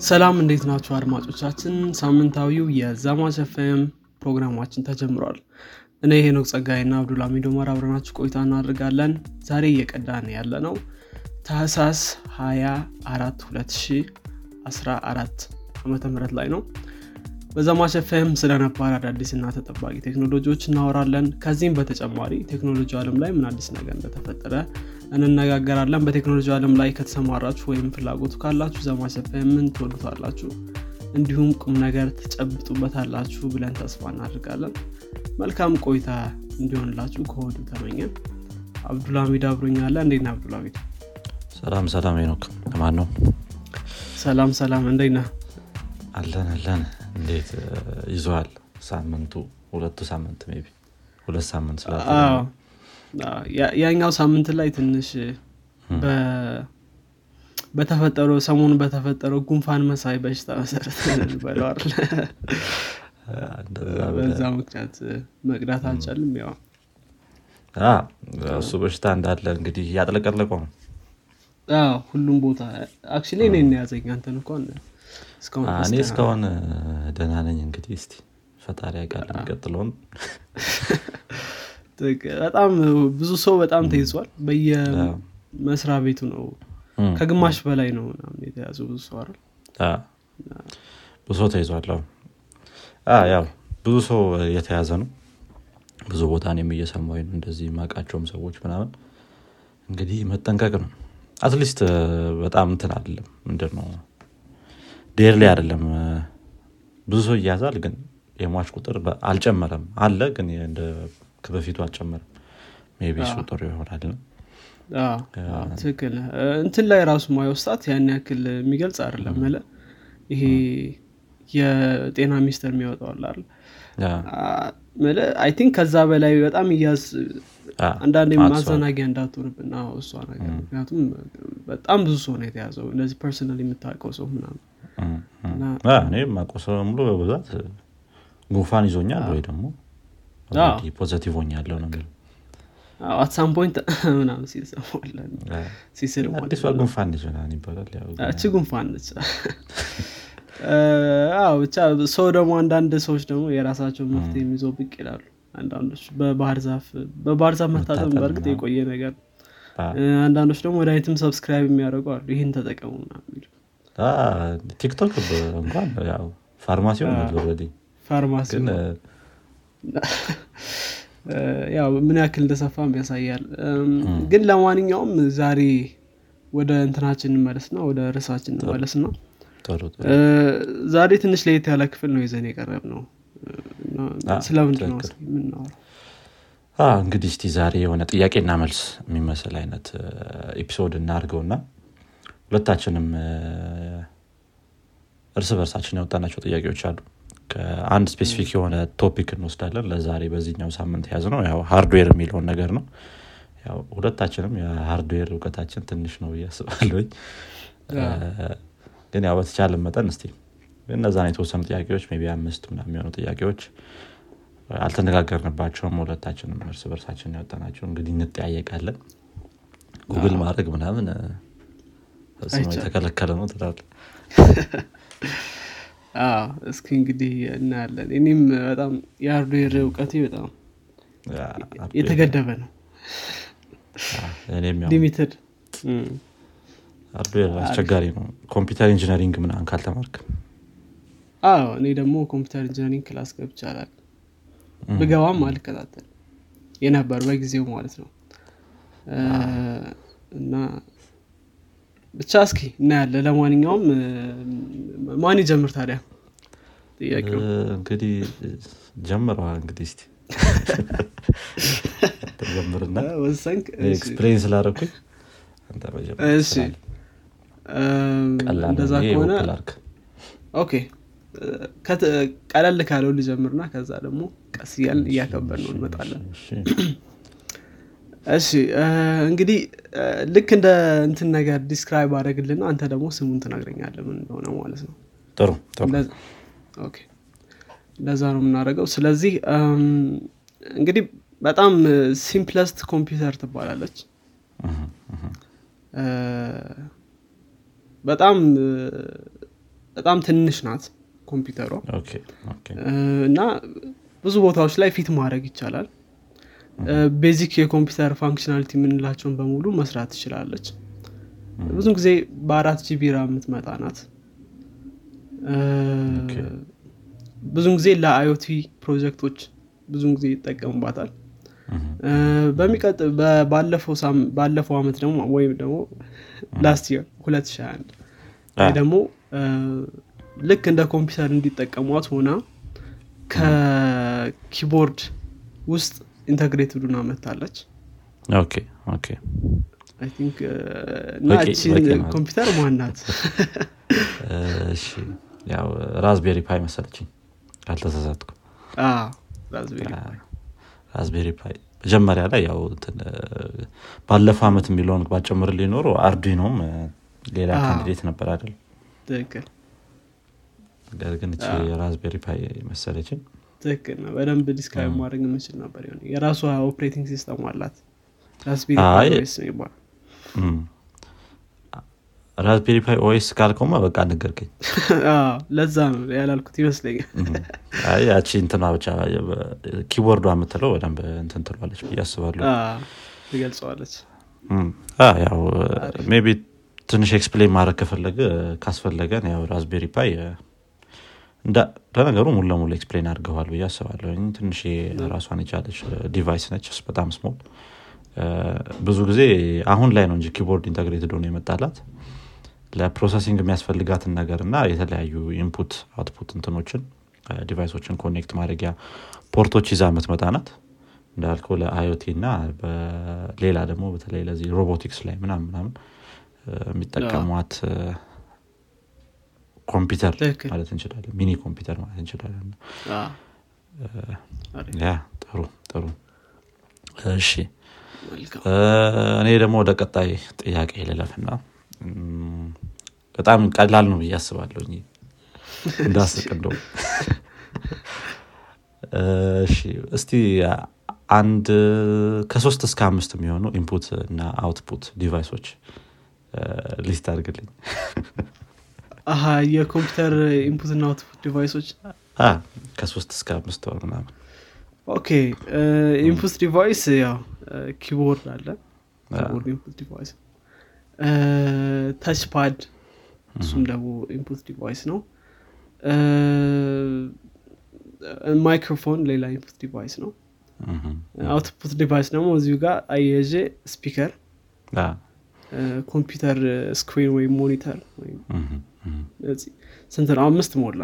ሰላም እንዴት ናችሁ አድማጮቻችን? ሳምንታዊው የዛማች ፕሮግራማችን ተጀምሯል። እኔ ሄኖክ ጸጋይና አብዱልሚድ ኡመር አብረናችሁ ቆይታ እናደርጋለን። ዛሬ እየቀዳን ያለ ነው ታህሳስ 24 2014 ዓመተ ምህረት ላይ ነው። በዛማች ኤፍኤም ስለ ነባር አዳዲስ እና ተጠባቂ ቴክኖሎጂዎች እናወራለን። ከዚህም በተጨማሪ ቴክኖሎጂ አለም ላይ ምን አዲስ ነገር እንደተፈጠረ እንነጋገራለን። በቴክኖሎጂ አለም ላይ ከተሰማራችሁ ወይም ፍላጎቱ ካላችሁ ዘማች ኤፍኤምን ትወዱታላችሁ። እንዲሁም ቁም ነገር ትጨብጡበታላችሁ ብለን ተስፋ እናደርጋለን። መልካም ቆይታ እንዲሆንላችሁ ከወዲሁ ተመኘን። አብዱልሚድ አብሮኛል እንዴት ነህ አብዱልሚድ ሰላም ሰላም ሄኖክ ሰላም ነው? ሰላም ሰላም ነህ? አለን አለን። እንዴት? ይዘዋል ሳምንቱ ሁለቱ ሳምንት ቢ ሁለት ሳምንት ስላ ያኛው ሳምንት ላይ ትንሽ በተፈጠረው ሰሞኑ በተፈጠረው ጉንፋን መሳይ በሽታ መሰረት በለዋል በዛ ምክንያት መቅዳት አልቻልም ያው። እሱ በሽታ እንዳለ እንግዲህ አዎ፣ ሁሉም ቦታ አክቹሊ እኔ ነው ያዘኝ አንተን እንኳን እኔ እስካሁን ደህና ነኝ እንግዲህ እስቲ ፈጣሪ ያውቃል የሚቀጥለውን በጣም ብዙ ሰው በጣም ተይዟል። በየመስሪያ ቤቱ ነው። ከግማሽ በላይ ነው የተያዙ ብዙ ሰው አይደል? ብዙ ሰው ተይዟል። ያው ብዙ ሰው የተያዘ ነው። ብዙ ቦታ እኔም እየሰማሁ ነው። እንደዚህ የማቃቸውም ሰዎች ምናምን እንግዲህ መጠንቀቅ ነው። at least በጣም እንትን አይደለም። ምንድን ነው death ላይ አይደለም። ብዙ ሰው ይያዛል ግን የሟች ቁጥር አልጨመረም። አለ ግን በፊቱ አልጨመረም። maybe እሱ ጥሩ ይሆናል ትክክል። እንትን ላይ ራሱ ማይወስጣት ያን ያክል የሚገልጽ አይደለም መለ ይሄ የጤና ሚኒስቴር የሚያወጣዋል አይደል? yeah፣ I think ከዛ በላይ በጣም እያዝ አንዳንድ ማዘናጊያ እንዳትሆንብን። አዎ፣ እሷ ነገር ምክንያቱም በጣም ብዙ ሰው ነው የተያዘው። እንደዚህ personal የምታውቀው ሰው ምናምን እኔ ሰው ሙሉ በብዛት ጉንፋን ይዞኛል ወይ ደግሞ positive ሆኛለሁ ነው የሚለው። at some point ምናምን ሲሰማለን አ፣ ሲስል አዲሷ ጉንፋን ነች ምናምን ይባላል። ያው እቺ ጉንፋን ነች። አዎ ብቻ ሰው ደግሞ አንዳንድ ሰዎች ደግሞ የራሳቸው መፍትሄ የሚይዘው ብቅ ይላሉ። አንዳንዶች በባህር ዛፍ በባህር ዛፍ መታጠብ በእርግጥ የቆየ ነገር። አንዳንዶች ደግሞ መድኃኒትም subscribe የሚያደርጉ አሉ። ይህን ተጠቀሙ TikTok እንኳን pharmacy already። pharmacy ያው ምን ያክል እንደሰፋም ያሳያል። ግን ለማንኛውም ዛሬ ወደ እንትናችን እንመለስና ወደ ርዕሳችን እንመለስና ጥሩ ጥሩ። እ፣ ዛሬ ትንሽ ለየት ያለ ክፍል ነው ይዘን የቀረብነው ስለምንድን ነው የምናወራው? እንግዲህ እስቲ ዛሬ የሆነ ጥያቄና መልስ የሚመስል አይነት episode እናድርገውና ሁለታችንም እርስ በርሳችን ያወጣናቸው ጥያቄዎች አሉ ከአንድ specific የሆነ topic እንወስዳለን። ለዛሬ በዚህኛው ሳምንት የያዝነው ያው hardware የሚለውን ነገር ነው። ያው ሁለታችንም የ hardware እውቀታችን ትንሽ ነው ብዬ አስባለሁኝ። እ፣ ግን ያው በተቻለ መጠን እስቲ እነዛን የተወሰኑ ጥያቄዎች ቢ አምስት ምናምን የሚሆኑ ጥያቄዎች አልተነጋገርንባቸውም ሁለታችንም እርስ በርሳችን ያወጣናቸው እንግዲህ እንጠያየቃለን። ጉግል ማድረግ ምናምን የተከለከለ ነው አዎ፣ እስኪ እንግዲህ እናያለን። እኔም በጣም የ hardware እውቀቴ በጣም የተገደበ ነው። limited hardware አስቸጋሪ ነው። computer engineering ምናምን ካልተማርክ? አዎ እኔ ደግሞ computer engineering class ገብቻለሁ ብገባም አልከታተል የነበር በጊዜው ማለት ነው። እና ብቻ እስኪ እናያለን። ለማንኛውም ማን ይጀምር ታዲያ? ጥያቄው እንግዲህ ጀምረዋል እንግዲህ እስቲ ጀምርና እ፣ ወሰንክ? እሺ። explain ስላደረኩኝ እንደዛ ከሆነ okay። ቀለል ካለው ልጀምርና ከዛ ደግሞ ቀስ እያልን ነው እንመጣለን እሺ፣ እንግዲህ ልክ እንደ እንትን ነገር describe አደረግልና አንተ ደግሞ ስሙን ትነግረኛለህ ምን እንደሆነ ማለት ነው። ጥሩ እንደዛ- ነው የምናደርገው። ስለዚህ እንግዲህ በጣም simplest computer ትባላለች። በጣም በጣም ትንሽ ናት ኮምፒውተሯ። እና ብዙ ቦታዎች ላይ fit ማድረግ ይቻላል basic የኮምፒውተር functionality የምንላቸውን በሙሉ መስራት ትችላለች። ብዙ ጊዜ በአራት GB RAM የምትመጣ ናት። ብዙ ጊዜ ለ IoT ፕሮጀክቶች ብዙ ጊዜ ይጠቀሙባታል። በሚቀጥ ባለፈው አመት ደግሞ ወይም ደግሞ last year 2021 አ፣ ወይ ደግሞ ልክ እንደ ኮምፒውተር እንዲጠቀሟት ሆና ከ keyboard ውስጥ integrated ሆና መጥታለች እና እቺን ኮምፒውተር ማናት Raspberry Pi መሰለችኝ። ካልተሳሳትኩ Raspberry Pi። መጀመሪያ ላይ ያው ባለፈው አመት የሚለውን ባጨምር ሊኖሩ Arduino ም ሌላ candidate ነበር አይደል? ግን Raspberry Pi መሰለችኝ ትክክል ነው። በደንብ describe ማድረግ የምችል ነበር። የሆነ የራሷ operating system አላት። የሚባል። እም። Raspberry Pi OS ካልከውማ በቃ ነገርከኝ። ለዛ ነው ያላልኩት ይመስለኛል። ያቺ እንትና ብቻ keyboard ኧ የምትለው በደንብ እንትን ትሏለች ብዬ አስባለሁ። ትገልጸዋለች። ያው maybe ትንሽ explain ማድረግ ከፈለገ ካስፈለገን ያው Pi እንዳ- ለነገሩ ሙሉ ለሙሉ explain አድርገዋል ብዬ አስባለሁ ትንሽ ራሷን የቻለች device ነች በጣም small። ብዙ ጊዜ አሁን ላይ ነው እንጂ keyboard integrated ሆኖ የመጣላት። ለ processing የሚያስፈልጋትን ነገር እና የተለያዩ input output እንትኖችን device ኦችን connect ማድረጊያ port ኦች ይዛ የምትመጣ ናት። እንዳልከው ለ IoT እና በሌላ ደግሞ በተለይ ለዚህ ሮቦቲክስ ላይ ምናምን ምናምን የሚጠቀሟት ኮምፒውተር ማለት እንችላለን። mini computer ማለት እንችላለን። Yeah ጥሩ ጥሩ። እሺ። እኔ ደግሞ ወደ ቀጣይ ጥያቄ ልለፍና በጣም ቀላል ነው ብዬ አስባለሁ። እንዳስቅ እንደው እሺ። እስቲ አንድ ከሶስት እስከ አምስት የሚሆኑ input እና output device ኦች list አድርግልኝ የኮምፒውተር input እና output device ኦች ከሶስት እስከ አምስት ወር ምናምን። okay input device ያው keyboard አለ። keyboard input device። touch pad እሱም ደግሞ input device ነው። ማይክሮፎን ሌላ input device ነው። output device ደግሞ እዚሁ ጋር አያይዤ speaker computer screen ወይም monitor ወይም ስንት ነው? አምስት ሞላ።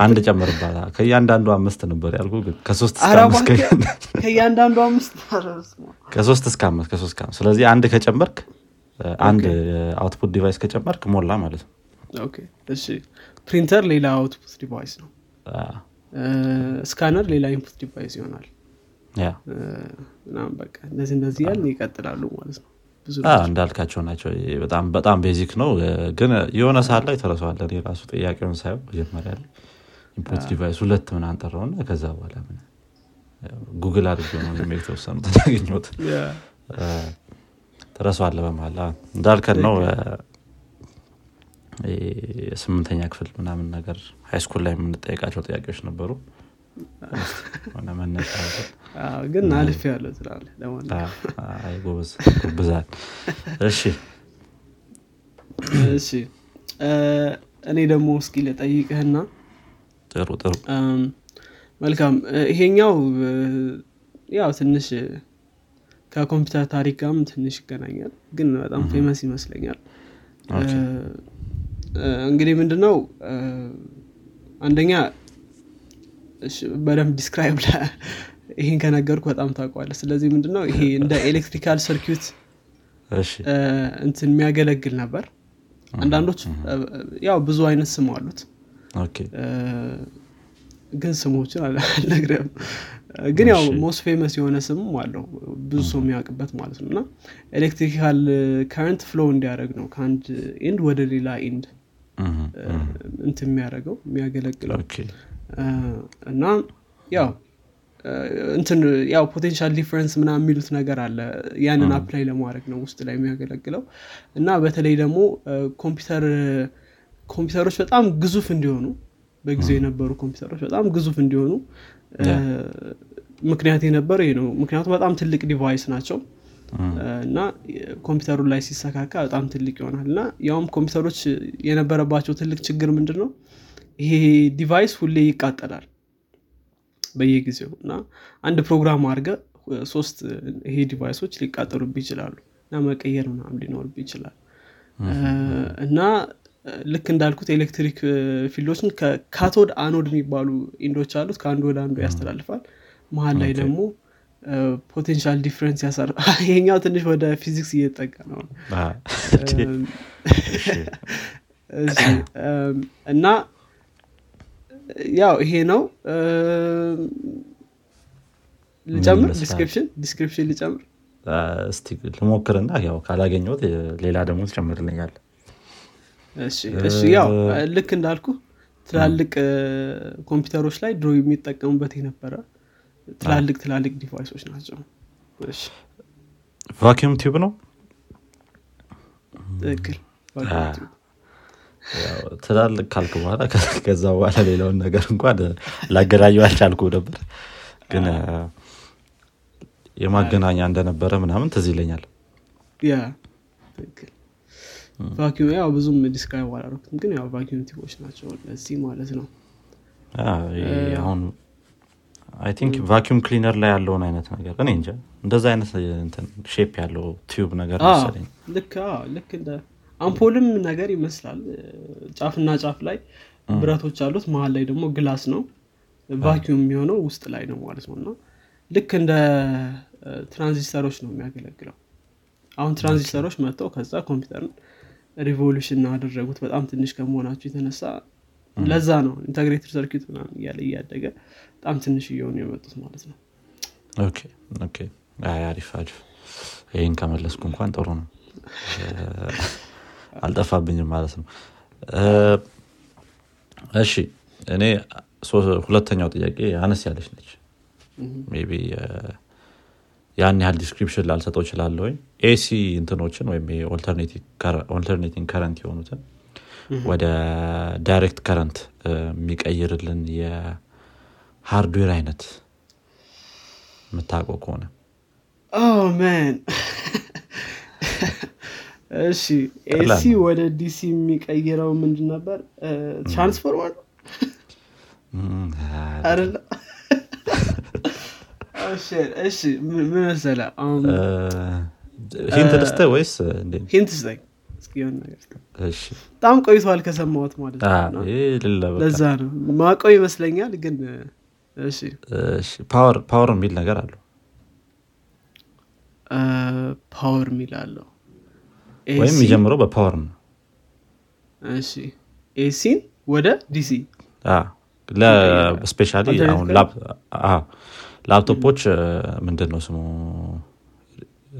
አንድ ጨምርባታ። ከእያንዳንዱ አምስት ነበር ያልኩ ግን ከሶስት እስከ አምስት ስለዚህ አንድ ከጨመርክ አንድ output device ከጨመርክ ሞላ ማለት ነው። okay። እሺ። ፕሪንተር ሌላ output device ነው። scanner ሌላ input device ይሆናል። ምናምን በቃ እንደዚህ እንደዚህ ያልን ይቀጥላሉ ማለት ነው እንዳልካቸው ናቸው። በጣም በጣም basic ነው። ግን የሆነ ሰዓት ላይ ተረሰዋለን የራሱ ጥያቄውን ሳየው መጀመሪያ ላይ input device ሁለት ምን አንጠራውና ከዛ በኋላ ምን ጉግል አድርጌ ነው የተወሰኑት ያገኘሁት። yeah፣ ትረሷለ በመሀል አዎ። እንዳልከን ነው። የስምንተኛ ክፍል ምናምን ነገር high school ላይ የምንጠየቃቸው ጥያቄዎች ነበሩ ግን አልፍ ያለው ትላለ ጎብዛል እሺ። እሺ። እኔ ደግሞ እስኪ ልጠይቅህና ጥሩ ጥሩ። መልካም። ይሄኛው ያው ትንሽ ከኮምፒውተር ታሪክ ጋርም ትንሽ ይገናኛል ግን በጣም ፌመስ ይመስለኛል። እንግዲህ ምንድነው? አንደኛ በደንብ describe ይህን ከነገርኩ በጣም ታውቀዋለህ። ስለዚህ ምንድነው ይሄ እንደ electrical circuit እንትን የሚያገለግል ነበር። አንዳንዶች ያው ብዙ አይነት ስም አሉት። ግን ስሞችን አልነግርህም። ግን ያው most famous የሆነ ስምም አለው። ብዙ ሰው የሚያውቅበት ማለት ነው። እና electrical current flow እንዲያደርግ ነው ከአንድ end ወደ ሌላ end እህም፣ እ፣ እንትን የሚያደርገው የሚያገለግለው እና ያው እንትን ያው potential difference ምናምን የሚሉት ነገር አለ። ያንን apply ለማድረግ ነው ውስጥ ላይ የሚያገለግለው። እና በተለይ ደግሞ ኮምፒውተር ኮምፒውተሮች በጣም ግዙፍ እንዲሆኑ በጊዜው የነበሩ ኮምፒውተሮች በጣም ግዙፍ እንዲሆኑ ምክንያት የነበረው ይሄ ነው። ምክንያቱም በጣም ትልቅ device ናቸው። እና ኮምፒውተሩ ላይ ሲሰካካ በጣም ትልቅ ይሆናል። እና ያውም ኮምፒውተሮች የነበረባቸው ትልቅ ችግር ምንድን ነው ይሄ device ሁሌ ይቃጠላል በየጊዜው እና አንድ ፕሮግራም አድርገህ ሶስት ይሄ device ኦች ሊቃጠሉብህ ይችላሉ እና መቀየር ምናምን ሊኖርብህ ይችላል። እና ልክ እንዳልኩት electric field ኦችን ከ cathode anode የሚባሉ end ኦች አሉት ከአንዱ ወደ አንዱ ያስተላልፋል። መሀል ላይ ደግሞ potential difference ያሳር ይሄኛው ትንሽ ወደ ፊዚክስ እየተጠጋ ነው። እና ያው ይሄ ነው። ልጨምር? description? description ልጨምር? እስቲ ልሞክርና ያው ካላገኘሁት እ፣ ሌላ ደግሞ ትጨምርልኛል እሺ እሺ። ያው ልክ እንዳልኩ ትላልቅ ኮምፒውተሮች ላይ ድሮ የሚጠቀሙበት የነበረ ትላልቅ ትላልቅ device ኦች ናቸው። vacuum tube ነው? ትክክል ትላልቅ ካልክ በኋላ ከዛ በኋላ ሌላውን ነገር እንኳን ላገናኘው አልቻልኩ ነበር። ግን የማገናኛ እንደነበረ ምናምን ትዝ ይለኛል። vacuum ያው ብዙም describe አላረኩትም ግን ያው vacuum tube ኦች ናቸው ለዚህ ማለት ነው። አሁን I think vacuum cleaner ላይ ያለውን አይነት ነገር እኔ እንጃ። እንደዛ አይነት shape ያለው tube ነገር መሰለኝ። ልክ ልክ እንደ አምፖልም ነገር ይመስላል። ጫፍና ጫፍ ላይ ብረቶች አሉት። መሀል ላይ ደግሞ glass ነው። vacuum የሚሆነው ውስጥ ላይ ነው ማለት ነው። እና ልክ እንደ ትራንዚስተሮች ነው የሚያገለግለው። አሁን ትራንዚስተሮች መጥተው ከዛ ኮምፒውተርን revolution አደረጉት በጣም ትንሽ ከመሆናቸው የተነሳ ለዛ ነው integrated circuit ምናምን እያለ እያደገ በጣም ትንሽ እየሆኑ የመጡት ማለት ነው። አሪፍ አሪፍ። ይህን ከመለስኩ እንኳን ጥሩ ነው አልጠፋብኝም ማለት ነው። እሺ እኔ ሁለተኛው ጥያቄ አነስ ያለች ነች። ቢ ያን ያህል description ላልሰጠው እችላለሁ። ወይ AC እንትኖችን ወይም alternating current የሆኑትን ወደ direct current የሚቀይርልን የ hardware አይነት የምታውቀው ከሆነ? man እሺ AC ወደ DC የሚቀይረው ምንድን ነበር? ትራንስፎርመር? አይደለ? እሺ ምን መሰለህ hint ልስጥህ ወይስ? hint ስጠኝ። በጣም ቆይቷል ከሰማሁት ማለት አ፣ ነው ማቀው ይመስለኛል ግን power የሚል ነገር አለው? power የሚል አለው ወይም የሚጀምረው በ power ነው። ኤሲን ወደ ዲሲ? specially laptop ኦች ምንድን ነው ስሙ?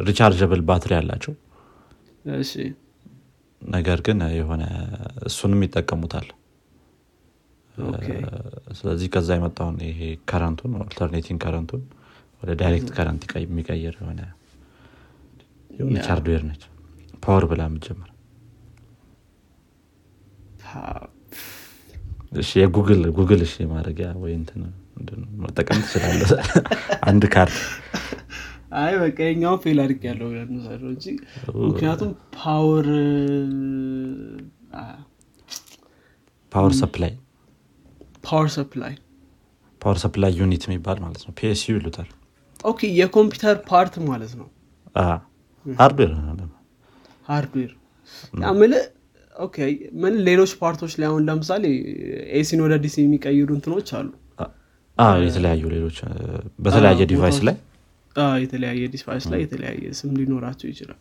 rechargeable ባትሪ አላቸው። እሺ። ነገር ግን የሆነ እሱንም ይጠቀሙታል። ስለዚህ ከዛ የመጣውን ይሄ current ኡን alternating current ኡን ወደ direct current የሚቀይር የሆነ hardware ነች power ብላ እሺ የጉግል ጉግል እሺ ማድረጊያ ወይ መጠቀም ትችላለህ አንድ ካርድ። አይ በቃ የኛውን fail አድርግ ያለው ብለን እንውሰደው እንጂ ምክንያቱም ፓወር ፓወር ሰፕላይ። ፓወር ሰፕላይ። ፓወር ሰፕላይ ዩኒት የሚባል ማለት ነው። PSU ይሉታል። okay የኮምፒውተር part ማለት ነው። hardware hardware ምል okay ምን ሌሎች part ኦች ላይ አሁን ለምሳሌ ኤሲን ወደ ዲሲ የሚቀይሩ እንትኖች አሉ። የተለያዩ ሌሎች በተለያየ device ላይ? የተለያየ device ላይ የተለያየ ስም ሊኖራቸው ይችላል።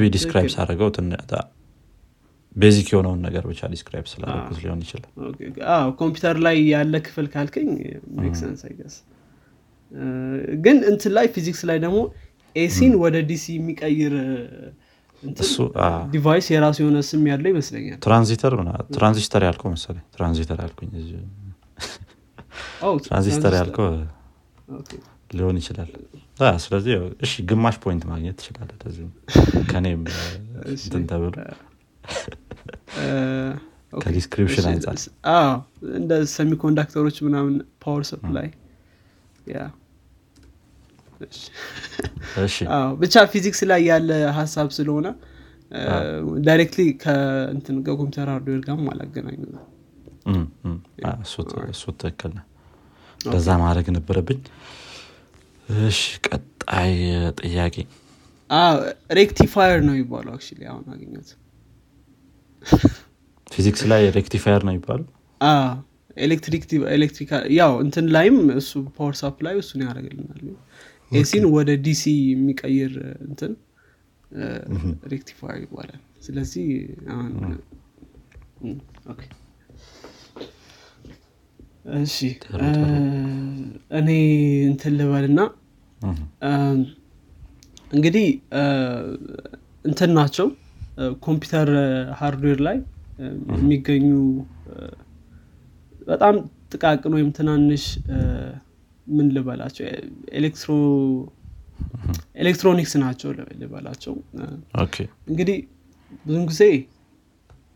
ቢ ዲስክራይብ ሳደረገው basic የሆነውን ነገር ብቻ describe ስላደረጉት ሊሆን ይችላል። ኮምፒውተር ላይ ያለ ክፍል ካልከኝ make sense I guess ግን እንትን ላይ ፊዚክስ ላይ ደግሞ ኤሲን ወደ ዲሲ የሚቀይር device የራሱ የሆነ ስም ያለው ይመስለኛል። ትራንዚተር ትራንዚስተር ያልከው መሰለኝ። ትራንዚተር ያልኩኝ ትራንዚስተር ያልከው ሊሆን ይችላል። ስለዚህ እሺ ግማሽ point ማግኘት ትችላለህ ከዚህም ከኔም እንትን ተብሎ ከ description አንጻር። እንደ semiconductor ኦች ምናምን power supply ብቻ ፊዚክስ ላይ ያለ ሀሳብ ስለሆነ directly ከእንትን ከኮምፒውተር hardware ጋርም አላገናኙ እሱ ትክክል ነው። በዛ ማድረግ ነበረብኝ። እሺ ቀጣይ ጥያቄ። rectifier ነው የሚባለው አክ አሁን አገኘት ፊዚክስ ላይ rectifier ነው የሚባለው? ኤሌክትሪክ ያው እንትን ላይም እሱ power supply እሱን ያደረግልናል ኤሲን ወደ ዲሲ የሚቀይር እንትን rectifier ይባላል። ስለዚህ እሺ እኔ እንትን ልበልና እንግዲህ እንትን ናቸው። ኮምፒውተር hardware ላይ የሚገኙ በጣም ጥቃቅን ወይም ትናንሽ ምን ልበላቸው? ኤሌክትሮ ኤሌክትሮኒክስ ናቸው ልበላቸው። እንግዲህ ብዙን ጊዜ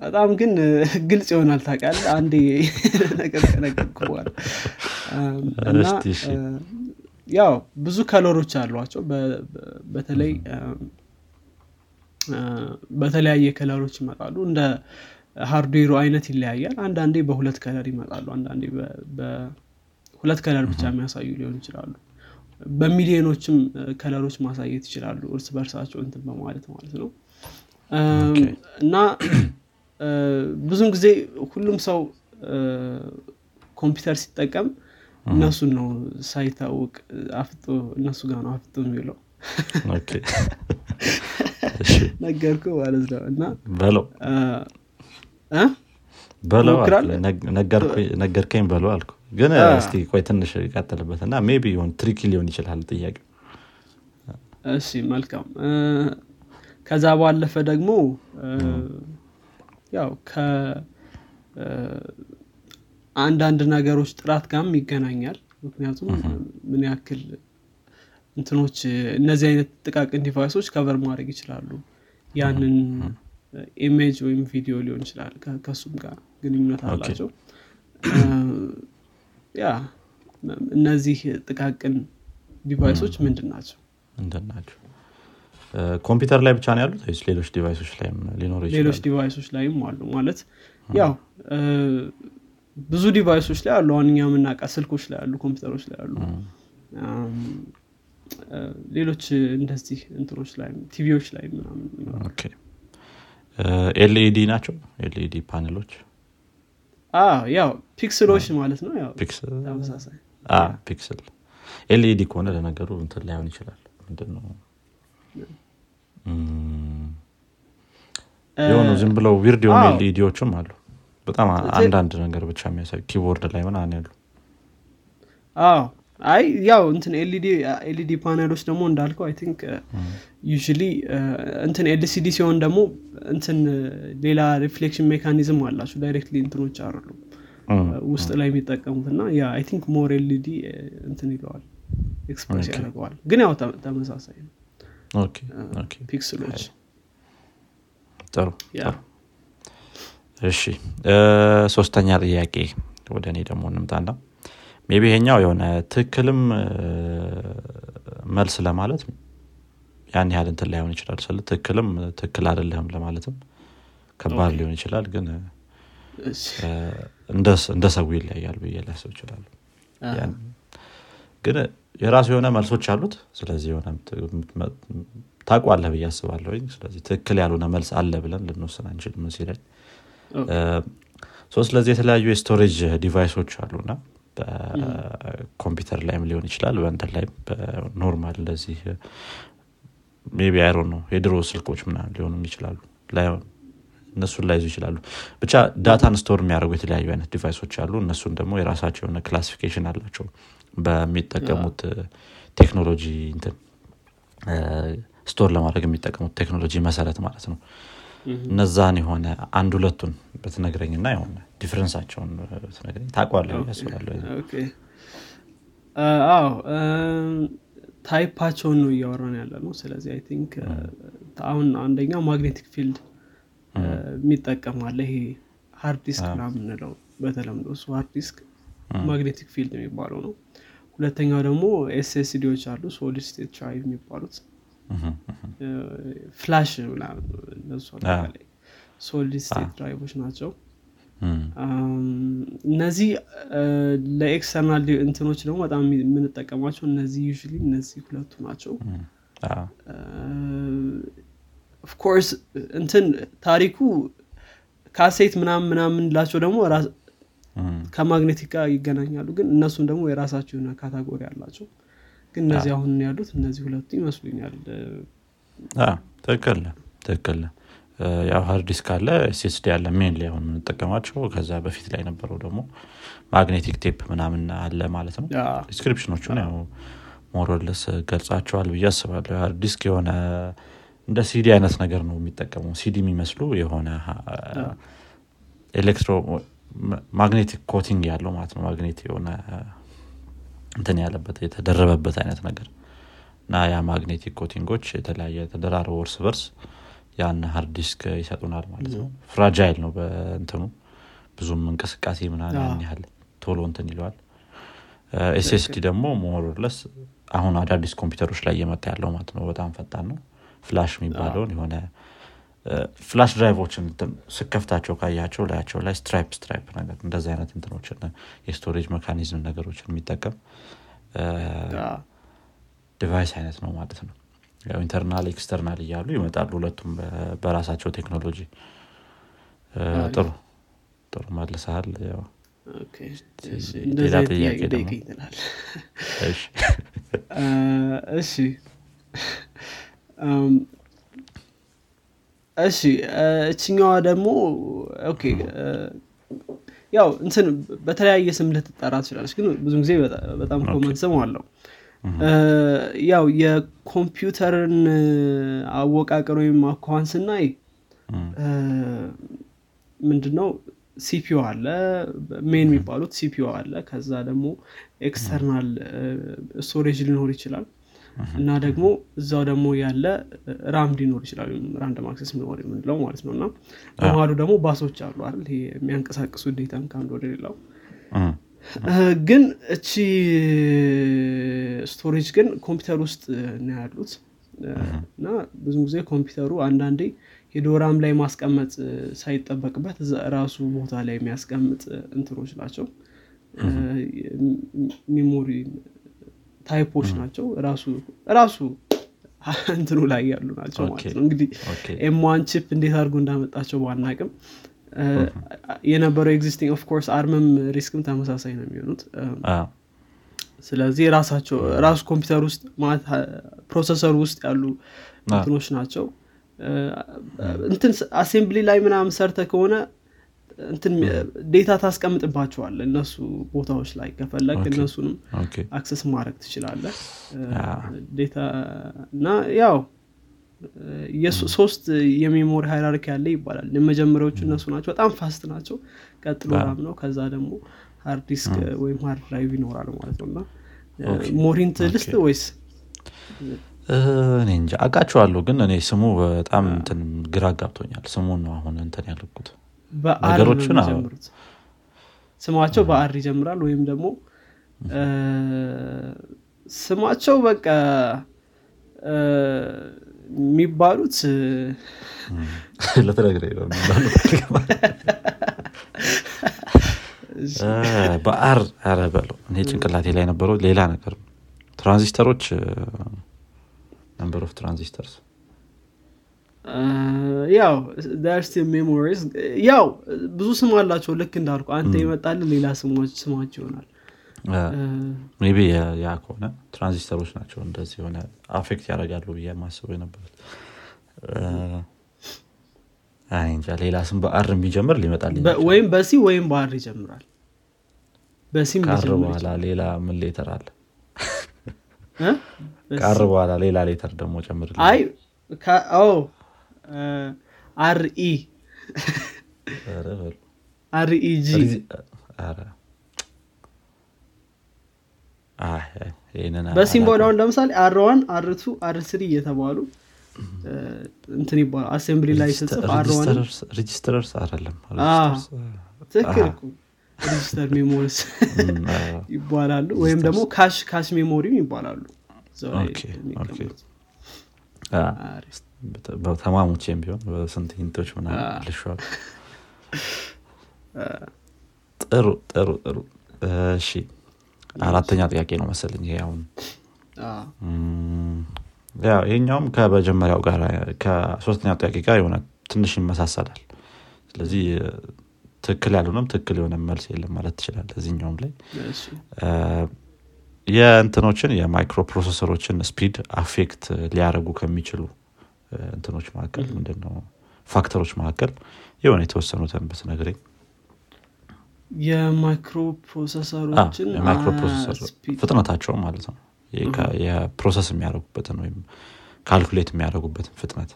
በጣም ግን ግልጽ ይሆናል ታውቃል አንዴ ነገር ከነገርኩ በኋላ። እና ያው ብዙ color ኦች አሏቸው። በተለይ በተለያየ color ኦች ይመጣሉ። እንደ hardware ኡ አይነት ይለያያል። አንዳንዴ በሁለት color ይመጣሉ። አንዳንዴ በሁለት color ብቻ የሚያሳዩ ሊሆን ይችላሉ። በሚሊዮኖችም color ኦች ማሳየት ይችላሉ እርስ በርሳቸው እንትን በማለት ማለት ነው። እና ብዙን ጊዜ ሁሉም ሰው ኮምፒውተር ሲጠቀም እነሱን ነው ሳይታወቅ አፍጦ እነሱ ጋር ነው አፍጦ የሚውለው። ነገርኩ ማለት ነው እና በለው። በለው ነገርከኝ በለው አልኩ ግን እስቲ ቆይ ትንሽ ቀጥልበት እና maybe ሆን tricky ሊሆን ይችላል ጥያቄ እሺ መልካም። ከዛ ባለፈ ደግሞ ያው ከአንዳንድ ነገሮች ጥራት ጋርም ይገናኛል። ምክንያቱም ምን ያክል እንትኖች እነዚህ አይነት ጥቃቅን device ኦች cover ማድረግ ይችላሉ። ያንን image ወይም ቪዲዮ ሊሆን ይችላል ከሱም ጋር ግንኙነት አላቸው ያ እነዚህ ጥቃቅን device ኦች ምንድን ናቸው? ምንድን ናቸው? ኮምፒውተር ላይ ብቻ ነው ያሉት ወይስ ሌሎች device ኦች ላይም ሊኖሩ ሌሎች device ኦች ላይም አሉ ማለት ያው ብዙ device ኦች ላይ አሉ። አሁን እኛ የምናውቃ ስልኮች ላይ አሉ ኮምፒውተሮች ላይ አሉ። ሌሎች እንደዚህ እንትኖች ላይ ቲቪዎች ላይ ምናምን LED ናቸው? LED panel ኦች ያው pixel ኦች ማለት ነው። ያው ተመሳሳይ። pixel። LED ከሆነ ለነገሩ እንትን ላይሆን ይችላል። ምንድነው? የሆኑ ዝም ብለው weird የሆኑ LED ዎችም አሉ። በጣም አንዳንድ ነገር ብቻ የሚያሳዩ keyboard ላይ ምናምን ያሉ። አይ ያው እንትን LED panel ኦች ደግሞ እንዳልከው I think usually እንትን LCD ሲሆን ደግሞ እንትን ሌላ reflection mechanism አላቸው። directly እንትኖች አሉ ውስጥ ላይ የሚጠቀሙት እና ያ I think more LED እንትን ይለዋል express ያደርገዋል። ግን ያው ተመሳሳይ ነው። pixel ኦች ጥሩ እሺ ሶስተኛ ጥያቄ ወደ እኔ ደግሞ እንምጣና maybe ይሄኛው የሆነ ትክክልም መልስ ለማለት ያን ያህል እንትን ላይሆን ይችላል። ስለ ትክክልም ትክክል አይደለህም ለማለትም ከባድ ሊሆን ይችላል ግን እንደ ሰው ይለያል ብዬ ሊያስብ ይችላሉ ግን የራሱ የሆነ መልሶች አሉት። ስለዚህ የሆነ ታቋለህ ብዬ አስባለሁ ስለዚህ ትክክል ያልሆነ መልስ አለ ብለን ልንወስን አንችልም so ስለዚህ የተለያዩ የ storage device ኦች አሉና በኮምፒውተር ላይም ሊሆን ይችላል በንትን ላይም በ normal እንደዚህ maybe አይሮ ነው የድሮ ስልኮች ምናምን ሊሆኑም ይችላሉ። እነሱን ላይዙ ይችላሉ። ብቻ data ን store የሚያደርጉ የተለያዩ አይነት device ኦች አሉ። እነሱን ደግሞ የራሳቸው የሆነ classification አላቸው በሚጠቀሙት ቴክኖሎጂ እንትን store ለማድረግ የሚጠቀሙት ቴክኖሎጂ መሰረት ማለት ነው። እነዛን የሆነ አንድ ሁለቱን በትነግረኝና የሆነ difference ኣቸውን በትነግረኝ ታቋለ አዎ type ኣቸውን ነው እያወራን ያለ ነው ስለዚህ I think አሁን አንደኛው magnetic field የሚጠቀም አለ። ይሄ hard disk ና የምንለው በተለምዶ እሱ hard disk magnetic field የሚባለው ነው። ሁለተኛው ደግሞ SSD ዎች አሉ solid state drive የሚባሉት flash ምናምን solid state drive ኦች ናቸው እነዚህ ለ external እንትኖች ደግሞ በጣም የምንጠቀማቸው እነዚህ ዩ እነዚህ ሁለቱ ናቸው። of course እንትን ታሪኩ ካሴት ምናምን ምናምን ላቸው ደግሞ ከ magnetic ጋር ይገናኛሉ ግን እነሱም ደግሞ የራሳቸው የሆነ category አላቸው። ግን እነዚህ አሁን ያሉት እነዚህ ሁለቱ ይመስሉኛል። ትክክል ትክክል ያው hard disk አለ SSD አለ main ላይ አሁን የምንጠቀማቸው። ከዛ በፊት ላይ ነበረው ደግሞ magnetic tape ምናምን አለ ማለት ነው። description ኦቹን ያው ሞሮለስ ገልጻቸዋል ብዬ አስባለሁ። hard disk የሆነ እንደ ሲዲ አይነት ነገር ነው የሚጠቀሙ ሲዲ የሚመስሉ የሆነ electromagnetic coating ያለው ማለት ነው። ማግኔት የሆነ እንትን ያለበት የተደረበበት አይነት ነገር። እና ያ magnetic coating ኦች የተለያየ ተደራረበ እርስ በርስ ያን hard disk ይሰጡናል ማለት ነው። fragile ነው በእንትኑ። ብዙም እንቅስቃሴ ምናምን ያን ያህል ቶሎ እንትን ይለዋል። SSD ደግሞ ሞሮለስ አሁን አዳዲስ ኮምፒውተሮች ላይ እየመጣ ያለው ማለት ነው። በጣም ፈጣን ነው። flash የሚባለውን የሆነ flash drive ኦችን ስከፍታቸው ካያቸው ላያቸው ላይ stripe stripe ነገር እንደዚህ አይነት እንትኖችን የ storage mechanism ነገሮችን የሚጠቀም device አይነት ነው ማለት ነው internal external እያሉ ይመጣሉ ሁለቱም በራሳቸው ቴክኖሎጂ። ጥሩ ጥሩ መልሰሃል ያው። ሌላ ጥያቄ እሺ። እሺ። እችኛዋ ደግሞ okay ያው እንትን በተለያየ ስም ልትጠራ ትችላለች ግን ብዙ ጊዜ በጣም common ስም አለው ያው የኮምፒውተርን አወቃቀር ወይም አኳኋን ስናይ ምንድነው CPU አለ main የሚባሉት CPU አለ ከዛ ደግሞ external storage ሊኖር ይችላል። እና ደግሞ እዛው ደግሞ ያለ RAM ሊኖር ይችላል random access memory የምንለው ማለት ነው። እና በመሀሉ ደግሞ ባሶች አሉ አይደል? የሚያንቀሳቅሱ data ን ከአንድ ወደ ሌላው ግን እቺ storage ግን ኮምፒውተር ውስጥ ነው ያሉት። እና ብዙ ጊዜ ኮምፒውተሩ አንዳንዴ ሄዶ RAM ላይ ማስቀመጥ ሳይጠበቅበት ራሱ ቦታ ላይ የሚያስቀምጥ እንትኖች ናቸው። memory type ኦች ናቸው። ራሱ ራሱ እንትኑ ላይ ያሉ ናቸው ማለት ነው። እንግዲህ M1 chip እንዴት አድርጎ እንዳመጣቸው ባናቅም የነበረው existing of course ARM ም RISC ም ተመሳሳይ ነው የሚሆኑት። ስለዚህ ራሳቸው ራሱ ኮምፒውተር ውስጥ processor ኡ ውስጥ ያሉ እንትኖች ናቸው። እንትን assembly ላይ ምናምን ሰርተ ከሆነ እንትን data ታስቀምጥባቸዋል እነሱ ቦታዎች ላይ ከፈለግ እነሱንም access ማድረግ ትችላለ data እና ያው ሶስት የ memory hierarchy ያለ ይባላል። የመጀመሪያዎቹ እነሱ ናቸው። በጣም fast ናቸው። ቀጥሎ RAM ነው። ከዛ ደግሞ hard disk ወይም hard drive ይኖራል ማለት ነው። እና more hint ልስጥ ወይስ? እኔ እንጃ። አውቃቸዋለሁ ግን እኔ ስሙ በጣም እንትን ግራ ጋብቶኛል ስሙን ነው አሁን እንትን ያልኩት። ነገሮችን ስማቸው በአር ይጀምራል ወይም ደግሞ ስማቸው በቃ የሚባሉት በአር ረ በለው። እኔ ጭንቅላቴ ላይ ነበረው ሌላ ነገር። ትራንዚስተሮች ነምበር ኦፍ ትራንዚስተርስ ያው ዳርስቲ ሜሞሪስ ያው ብዙ ስም አላቸው ልክ እንዳልኩ። አንተ ይመጣል ሌላ ስማቸው ይሆናል ቢ ያ ከሆነ ትራንዚስተሮች ናቸው እንደዚህ የሆነ አፌክት ያደርጋሉ ብዬ ማስበው የነበሩት። እንጃ ሌላ ስም በአር የሚጀምር ሊመጣል ወይም በሲ ወይም በአር ይጀምራል። በሲም በኋላ ሌላ ምን ሌተር አለ? ቃር በኋላ ሌላ ሌተር ደግሞ ጨምር አይ አርኢ አርኢጂ በሲምቦል አሁን ለምሳሌ አር ዋን አር ቱ አር ስሪ እየተባሉ እንትን ይባላል። አሴምብሊ ላይ ስጽፍ አርዋን ሬጂስተረርስ አይደለም። ትክክል ሬጂስተር ሜሞሪስ ይባላሉ። ወይም ደግሞ cache cache memory ም ይባላሉ። ተማሙቼም ቢሆን በስንት hint ኦች ምናምን ልሸዋል። ጥሩ ጥሩ ጥሩ። እሺ አራተኛ ጥያቄ ነው መሰለኝ ይሄ አሁን ይሄኛውም ከመጀመሪያው ጋር ከሶስተኛው ጥያቄ ጋር የሆነ ትንሽ ይመሳሰላል ስለዚህ ትክክል ያልሆነም ትክክል የሆነ መልስ የለም ማለት ትችላል እዚኛውም ላይ የእንትኖችን የ microprocessor ኦችን speed affect ሊያደረጉ ከሚችሉ እንትኖች መካከል ምንድነው factor ኦች መካከል የሆነ የተወሰኑትን ብትነግረኝ የ microprocessor ኦችን የ microprocessor ፍጥነታቸው ማለት ነው። የ process የሚያደርጉበትን ወይም calculate የሚያደርጉበትን ፍጥነት።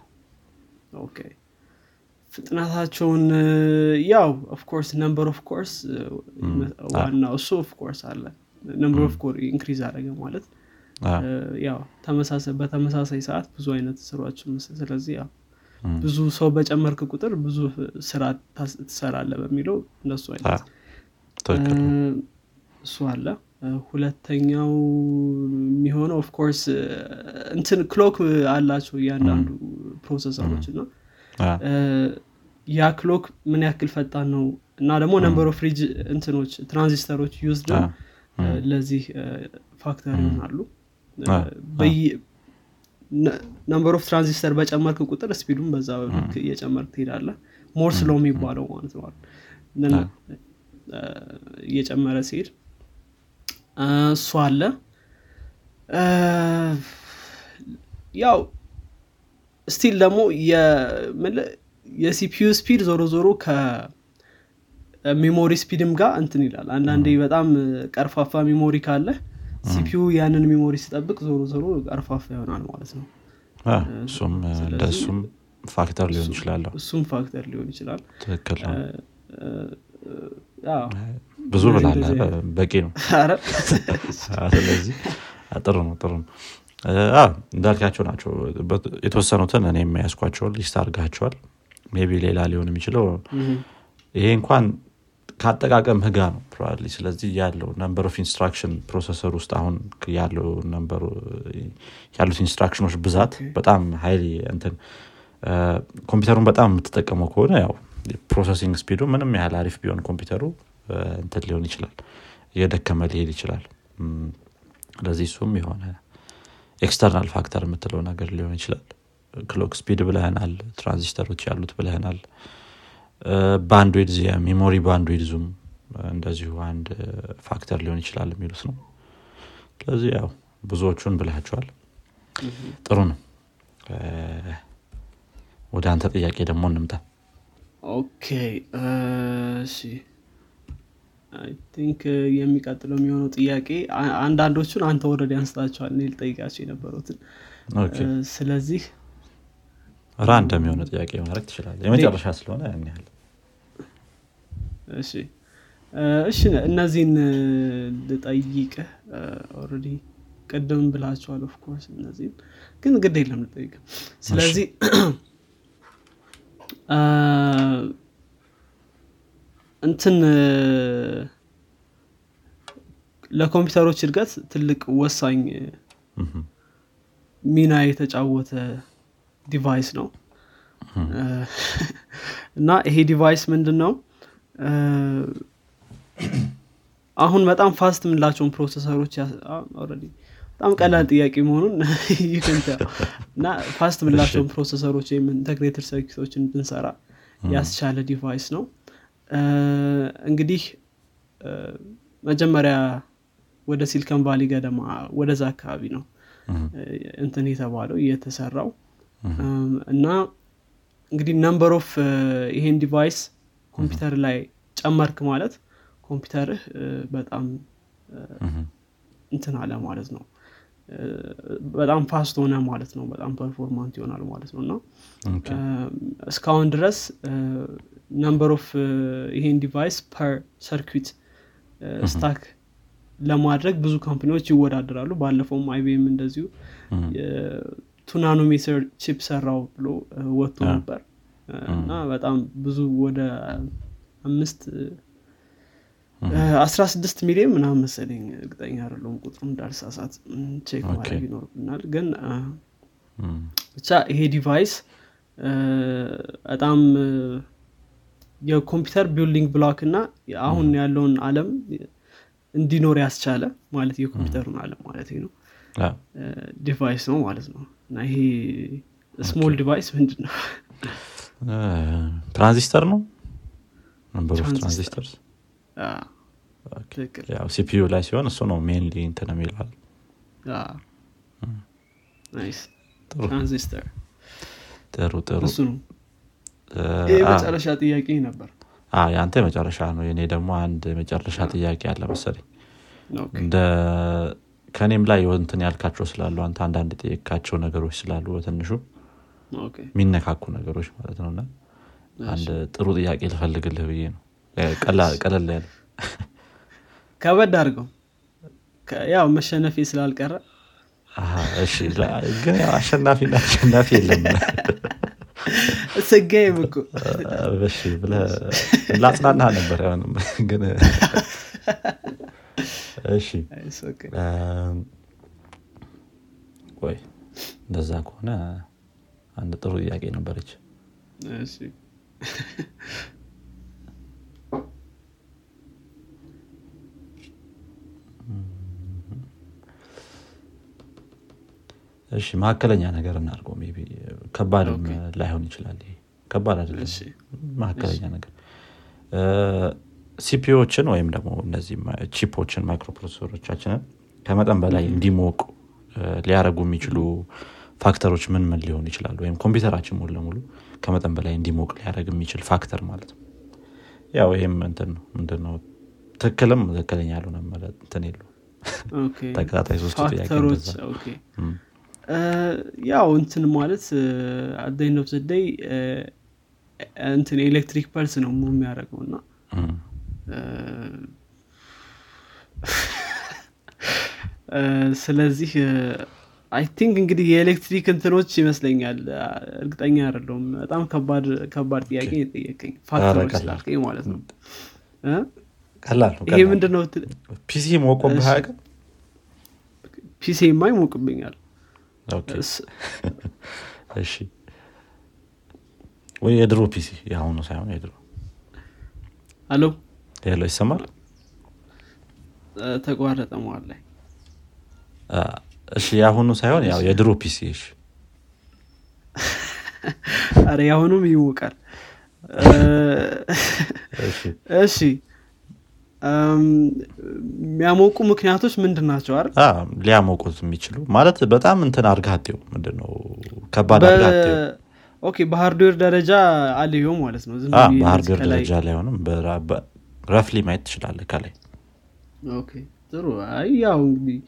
ፍጥነታቸውን ያው of course number of cores ዋናው እሱ of course አለ። number of core increase አደረገ ማለት። ያው በተመሳሳይ ሰዓት ብዙ አይነት ስራዎችን ስለዚህ ያው ብዙ ሰው በጨመርክ ቁጥር ብዙ ስራ ትሰራለ በሚለው እነሱ አይነት እሱ አለ። ሁለተኛው የሚሆነው of course እንትን clock አላቸው እያንዳንዱ processor ኦች እና ያ clock ምን ያክል ፈጣን ነው? እና ደግሞ number of ሪጅ እንትኖች transistor ኦች used ለዚህ factor ይሆናሉ። number of transistor በጨመርክ ቁጥር speed ኡን በዛ ልክ እየጨመርክ ትሄዳለ Moore's law የሚባለው ማለት ነው እየጨመረ ሲሄድ እሱ አለ። ያው still ደግሞ የ CPU speed ዞሮ ዞሮ ከ memory speed ም ጋር እንትን ይላል። አንዳንዴ በጣም ቀርፋፋ memory ካለ CPU ያንን memory ሲጠብቅ ዞሮ ዞሮ ቀርፋፋ ይሆናል ማለት ነው። እሱም factor ሊሆን ይችላል። እሱም factor ሊሆን ይችላል። ትክክል ብዙ ብለሃል በቂ ነው። ስለዚህ ጥሩ ነው ጥሩ ነው። እንዳልካቸው ናቸው። የተወሰኑትን እኔ የሚያስኳቸውን list አድርጋቸዋል። maybe ሌላ ሊሆን የሚችለው ይሄ እንኳን ከአጠቃቀምህ ጋር ነው probably። ስለዚህ ያለው number of instruction processor ውስጥ አሁን ያለው ያሉት instruction ኖች ብዛት በጣም highly እንትን ኮምፒውተሩን በጣም የምትጠቀመው ከሆነ ያው processing speed ዱ ምንም ያህል አሪፍ ቢሆን ኮምፒውተሩ እንትን ሊሆን ይችላል። እየደከመ ሊሄድ ይችላል። ስለዚህ እሱም የሆነ external factor የምትለው ነገር ሊሆን ይችላል። clock speed ብለህናል ትራንዚስተሮች ያሉት ብለህናል። bandwidth የ memory bandwidth ዙም እንደዚሁ አንድ factor ሊሆን ይችላል የሚሉት ነው። ስለዚህ ያው ብዙዎቹን ብላቸዋል ጥሩ ነው። ወደ አንተ ጥያቄ ደግሞ እንምጣ okay እሺ። think የሚቀጥለው የሚሆነው ጥያቄ አንዳንዶቹን አንተ ወረድ አንስተሃቸዋል እኔ ልጠይቃቸው የነበሩትን። ስለዚህ random የሆነ ጥያቄ ማድረግ ትችላለ የመጨረሻ ስለሆነ ያን ያህል። እሺ። እሺ እነዚህን ልጠይቅ already ቅድም ብላቸዋል of course እነዚህን ግን ግድ የለም ልጠይቅ ስለዚህ እንትን ለኮምፒውተሮች እድገት ትልቅ ወሳኝ ሚና የተጫወተ device ነው። እና ይሄ device ምንድን ነው አሁን በጣም fast የምንላቸውን processor ሮች በጣም ቀላል ጥያቄ መሆኑን ይክንተ እና fast የምንላቸውን processor ሮች ወይም integrated circuit ኦችን እንድንሰራ ያስቻለ device ነው። እንግዲህ መጀመሪያ ወደ ሲልከን ቫሊ ገደማ ወደዛ አካባቢ ነው እንትን የተባለው እየተሰራው እና እንግዲህ number of ይሄን device ኮምፒውተር ላይ ጨመርክ ማለት ኮምፒውተርህ በጣም እንትን አለ ማለት ነው በጣም fast ሆነ ማለት ነው። በጣም performant ይሆናል ማለት ነው። እና እስካሁን ድረስ number of ይሄን device per circuit stack ለማድረግ ብዙ company ዎች ይወዳደራሉ። ባለፈውም IBM እንደዚሁ two nanometer chip ሰራው ብሎ ወጥቶ ነበር። እና በጣም ብዙ ወደ አምስት አስራ ስድስት ሚሊዮን ምናምን መሰለኝ እርግጠኛ አይደለሁም ቁጥሩ እንዳልሳሳት check ማድረግ ይኖርብናል። ግን ብቻ ይሄ device በጣም የኮምፒውተር building block እና አሁን ያለውን አለም እንዲኖር ያስቻለ ማለት የኮምፒውተሩን አለም ማለት ነው። device ነው ማለት ነው። እና ይሄ small device ምንድን ነው ትራንዚስተር ነው? transistor። CPU ላይ ሲሆን እሱ ነው mainly እንትን nice ጥሩ ጥሩ መጨረሻ ጥያቄ ነበር የአንተ የመጨረሻ ነው የኔ ደግሞ አንድ የመጨረሻ ጥያቄ አለ መሰለኝ እንደ ከእኔም ላይ እንትን ያልካቸው ስላሉ አንተ አንዳንድ የጠየቃቸው ነገሮች ስላሉ በትንሹ የሚነካኩ ነገሮች ማለት ነው አንድ ጥሩ ጥያቄ ልፈልግልህ ብዬ ነው ቀለል ያለ ከበድ አድርገው። ያው መሸነፌ ስላልቀረ። ግን አሸናፊና አሸናፊ የለም። ስጋዬም እኮ። ላጽናና ነበር ግን እሺ። ቆይ እንደዛ ከሆነ አንድ ጥሩ ጥያቄ ነበረች እሺ። መካከለኛ ነገር እናድርገው ቢ ከባድም ላይሆን ይችላል ከባድ አይደለም። መካከለኛ ነገር። CPU ዎችን ወይም ደግሞ እነዚህ chip ኦችን microprocessor ሮቻችንን ከመጠን በላይ እንዲሞቁ እ፣ ሊያደርጉ የሚችሉ factor ሮች ምን ምን ሊሆኑ ይችላሉ? ወይም ኮምፒውተራችን ሙሉ ለሙሉ ከመጠን በላይ እንዲሞቅ ሊያደርግ የሚችል factor ማለት ነው። ያው ነው ምንድን ነው? ትክክልም ትክክለኛ ያልሆነ እንትን የለው ተከታታይ ሶስት ጥያቄ ያው እንትን ማለት at the end of the day እንትን electric pulse ነው move የሚያደርገው እና ስለዚህ I think እንግዲህ የኤሌክትሪክ እንትኖች ይመስለኛል እርግጠኛ አይደለሁም። በጣም ከባድ ከባድ ጥያቄ የጠየቀኝ factor ሮች ስላልከኝ ማለት ነው። ይሄ ቀላል ምንድን ነው። ትል- PC ሞቆብህ አያውቅም? ፒሴማ ይሞቅብኛል እሺ ወይ የድሮ ፒሲ የአሁኑ ሳይሆን የድሮ አሎ ሌሎ ይሰማል ተቋረጠ መዋል ላይ እሺ የአሁኑ ሳይሆን ያው የድሮ ፒሲ እሺ አረ የአሁኑም ይሞቃል እ፣ እሺ የሚያሞቁ ምክንያቶች ምንድን ናቸው አይደል? ሊያሞቁት የሚችሉ ማለት በጣም እንትን አርጋቴው ምንድነው? ከባድ አርጋቴው በ- okay በ hardware ደረጃ አልየው ማለት ነው። በ hardware ደረጃ ላይ ሆንም roughly ማየት ትችላለህ ከላይ። ጥሩ። ያው እንግዲህ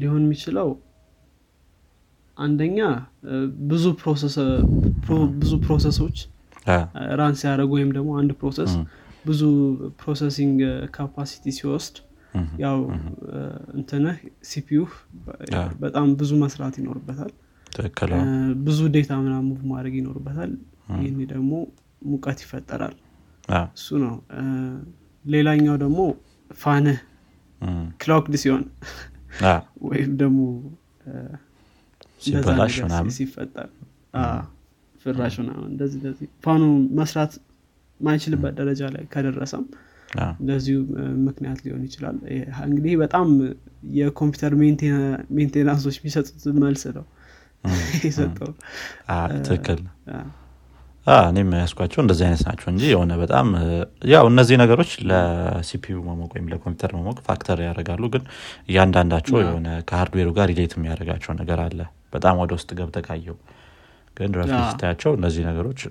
ሊሆን የሚችለው አንደኛ ብዙ ብዙ process ኦች run ሲያደርጉ ወይም ደግሞ አንድ process ብዙ processing capacity ሲወስድ ያው እ፣ እንትንህ CPU በጣም ብዙ መስራት ይኖርበታል። ብዙ data ምናምን move ማድረግ ይኖርበታል። ይህኔ ደግሞ ሙቀት ይፈጠራል። እሱ ነው። ሌላኛው ደግሞ fan ህ clogged ሲሆን ወይም ደግሞ ሲበላሽ ሲፈጠር። ፍራሽ ምናምን እንደዚህ እንደዚህ። ፋኑ መስራት ማይችልበት ደረጃ ላይ ከደረሰም እ፣ ምክንያት ሊሆን ይችላል። እንግዲህ በጣም የኮምፒውተር ሜንቴና- ሜንቴናንሶች የሚሰጡት መልስ ነው የሰጠው። ትክክል። እኔም ያስኳቸው እንደዚህ አይነት ናቸው እንጂ የሆነ በጣም ያው እነዚህ ነገሮች ለሲፒዩ መሞቅ ወይም ለኮምፒውተር መሞቅ ፋክተር ያደርጋሉ። ግን እያንዳንዳቸው የሆነ ከ hardware ኡ ጋር relate የሚያደርጋቸው ነገር አለ። በጣም ወደ ውስጥ ገብተህ ካየው ግን አዎ። ስታያቸው እነዚህ ነገሮች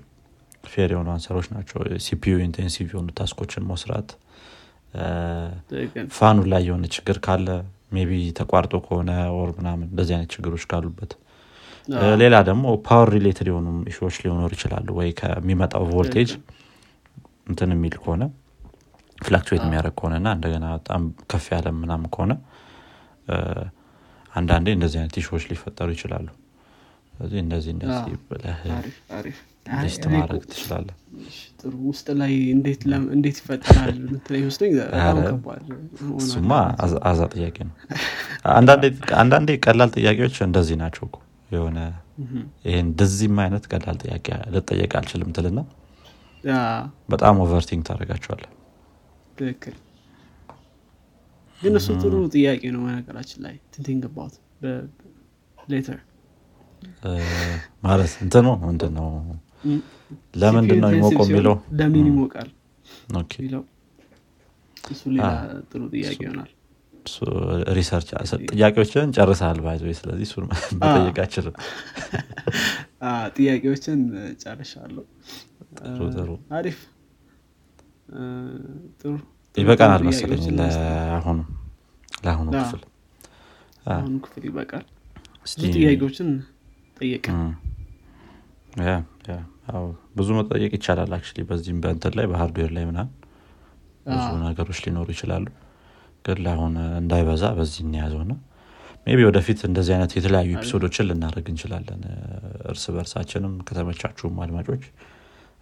fair የሆኑ answer ኦች ናቸው። CPU intensive የሆኑ task ኦችን መስራት fan ኡ ላይ የሆነ ችግር ካለ maybe ተቋርጦ ከሆነ wire ምናምን እንደዚህ አይነት ችግሮች ካሉበት። ሌላ ደግሞ power related የሆኑ issue ዎች ሊኖሩ ይችላሉ። ወይ ከሚመጣው ቮልቴጅ እንትን የሚል ከሆነ ፍላክቹዌት የሚያደርግ ከሆነ እና እንደገና በጣም ከፍ ያለ ምናምን ከሆነ አንዳንዴ እንደዚህ አይነት ቲሾዎች ሊፈጠሩ ይችላሉ። ስለዚህ እንደዚህ እንደዚህ ብለህ እኔ ማድረግ ትችላለህ? ጥሩ። ውስጥ ላይ እንዴት ይፈጠራል? ምትለኝ መስሎኝ በጣም ከባድ እሱማ አዛ- ጥያቄ ነው። አንዳንዴ- ቀላል ጥያቄዎች እንደዚህ ናቸው እኮ። የሆነ ይህን እንደዚህም አይነት ቀላል ጥያቄ ልጠየቅ አልችልም ትልና በጣም overthink ታደርጋቸዋለ ትክክል። ግን እሱ ጥሩ ጥያቄ ነው በነገራችን ላይ thinking about later ማለት እንትኑ ምንድን ነው ለምንድን ነው የሚሞቀው የሚለው? ለምን ይሞቃል? እሱ ሌላ ጥሩ ጥያቄ ይሆናል። research ጥያቄዎችን ጨርሰሃል ባይዘ ስለዚህ እሱ መጠየቅ አይችልም ጥያቄዎችን ጥሩ አሪፍ። ጥሩ ይበቃናል መሰለኝ ለአሁኑ ለአሁኑ ክፍል። አሁኑ ክፍል ይበቃል። ብዙ ጥያቄዎችን ጠየቀ ብዙ መጠየቅ ይቻላል አክቹዋሊ በዚህም በእንትን ላይ በሃርድዌር ላይ ምናምን ብዙ ነገሮች ሊኖሩ ይችላሉ። ግን ለአሁን እንዳይበዛ በዚህ እንያዘው ና maybe ወደፊት እንደዚህ አይነት የተለያዩ episode ኦችን ልናደርግ እንችላለን። እርስ በርሳችንም ከተመቻችሁም አድማጮች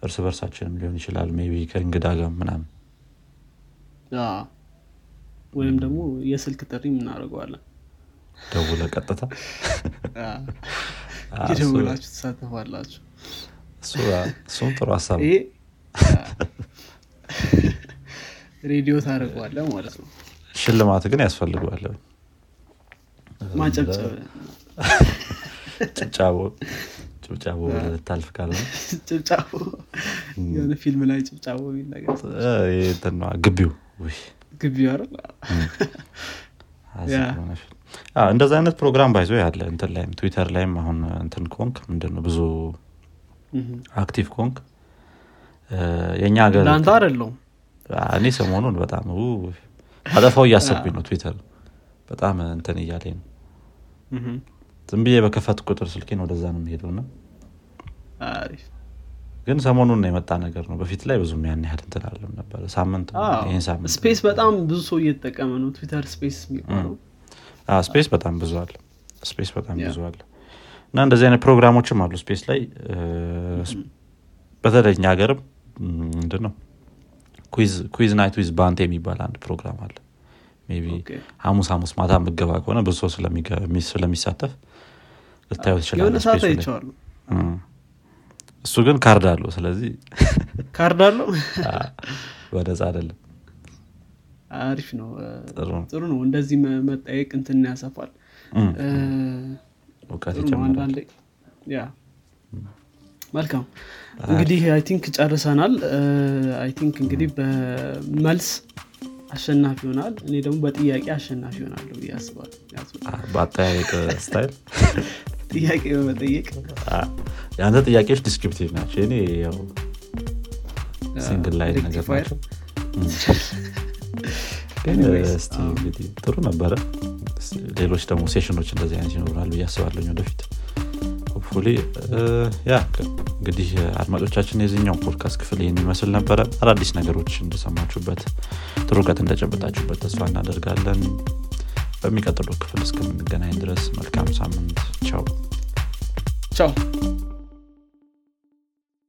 እርስ በርሳችንም ሊሆን ይችላል። maybe ከእንግዳ ጋር ምናምን። ወይም ደግሞ የስልክ ጥሪ እናደርገዋለን። ደውለ ቀጥታ? የደውላችሁ ትሳተፋላችሁ እሱም ጥሩ ሀሳብ ሬዲዮ ታደርገዋለህ ማለት ነው። ሽልማት ግን ያስፈልገዋል። ማጨብጨብ ጭብጫቦ ልታልፍ ካለ ጭብጫቦ የሆነ ፊልም ላይ ጭብጫቦ ግቢው። ውይ፣ ግቢ አይደል? አይነት ፕሮግራም ባይዞ ያለ እንትን ላይም ትዊተር ላይም አሁን እንትን ኮንክ ምንድነው ብዙ active ኮንክ። የእኛ ሀገር ለአንተ አይደለውም እኔ ሰሞኑን በጣም ው፣ አጠፋው እያሰብኩኝ ነው ትዊተር። በጣም እንትን እያለኝ ነው። ዝም ብዬ በከፈት ቁጥር ስልኬን ወደዛ ነው የሚሄደው አሪፍ። ግን ሰሞኑን የመጣ ነገር ነው። በፊት ላይ ብዙም ያን ያህል እንትን አለም ነበር። ሳምንት ይህን ሳምንት space በጣም ብዙ ሰው እየተጠቀመ ነው Twitter Space የሚባለው። space በጣም ብዙ አለ። space በጣም ብዙ አለ እና እንደዚህ አይነት ፕሮግራሞችም አሉ space ላይ። በተለይ እኛ ሀገርም ምንድን ነው? quiz night with ባንቴ የሚባል አንድ ፕሮግራም አለ። ቢ okay። ሐሙስ ሐሙስ ማታ ምገባ ከሆነ ብዙ ሰው ስለሚሳተፍ ልታዩ ትችላለህ እሱ ግን ካርድ አለው ስለዚህ ካርድ አለው? አ፣ በነፃ አይደለም። አሪፍ ነው። ጥሩ ነው። እንደዚህ መጠየቅ እንትን ያሰፋል እውቀት ይጨምራል። መልካም። እንግዲህ I think ጨርሰናል። I think እንግዲህ በመልስ አሸናፊ ይሆናል። እኔ ደግሞ በጥያቄ አሸናፊ ምክንያቱም አ፣ በአጠያየቅ style? ጥያቄ በመጠየቅ? የአንተ ጥያቄዎች descriptive ናቸው። የኔ ያው single line ነገር ናቸው እንግዲህ ጥሩ ነበረ። ሌሎች ደግሞ session ኦች እንደዚህ አይነት ይኖራል ብዬ አስባለኝ ወደፊት። hopefully ያ እንግዲህ አድማጮቻችን የዚህኛው ፖድካስት ክፍል ይህን ይመስል ነበረ። አዳዲስ ነገሮች እንደሰማችሁበት ጥሩ እውቀት እንደጨበጣችሁበት ተስፋ እናደርጋለን። በሚቀጥለው ክፍል እስከምንገናኝ ድረስ መልካም ሳምንት። ቻው። ቻው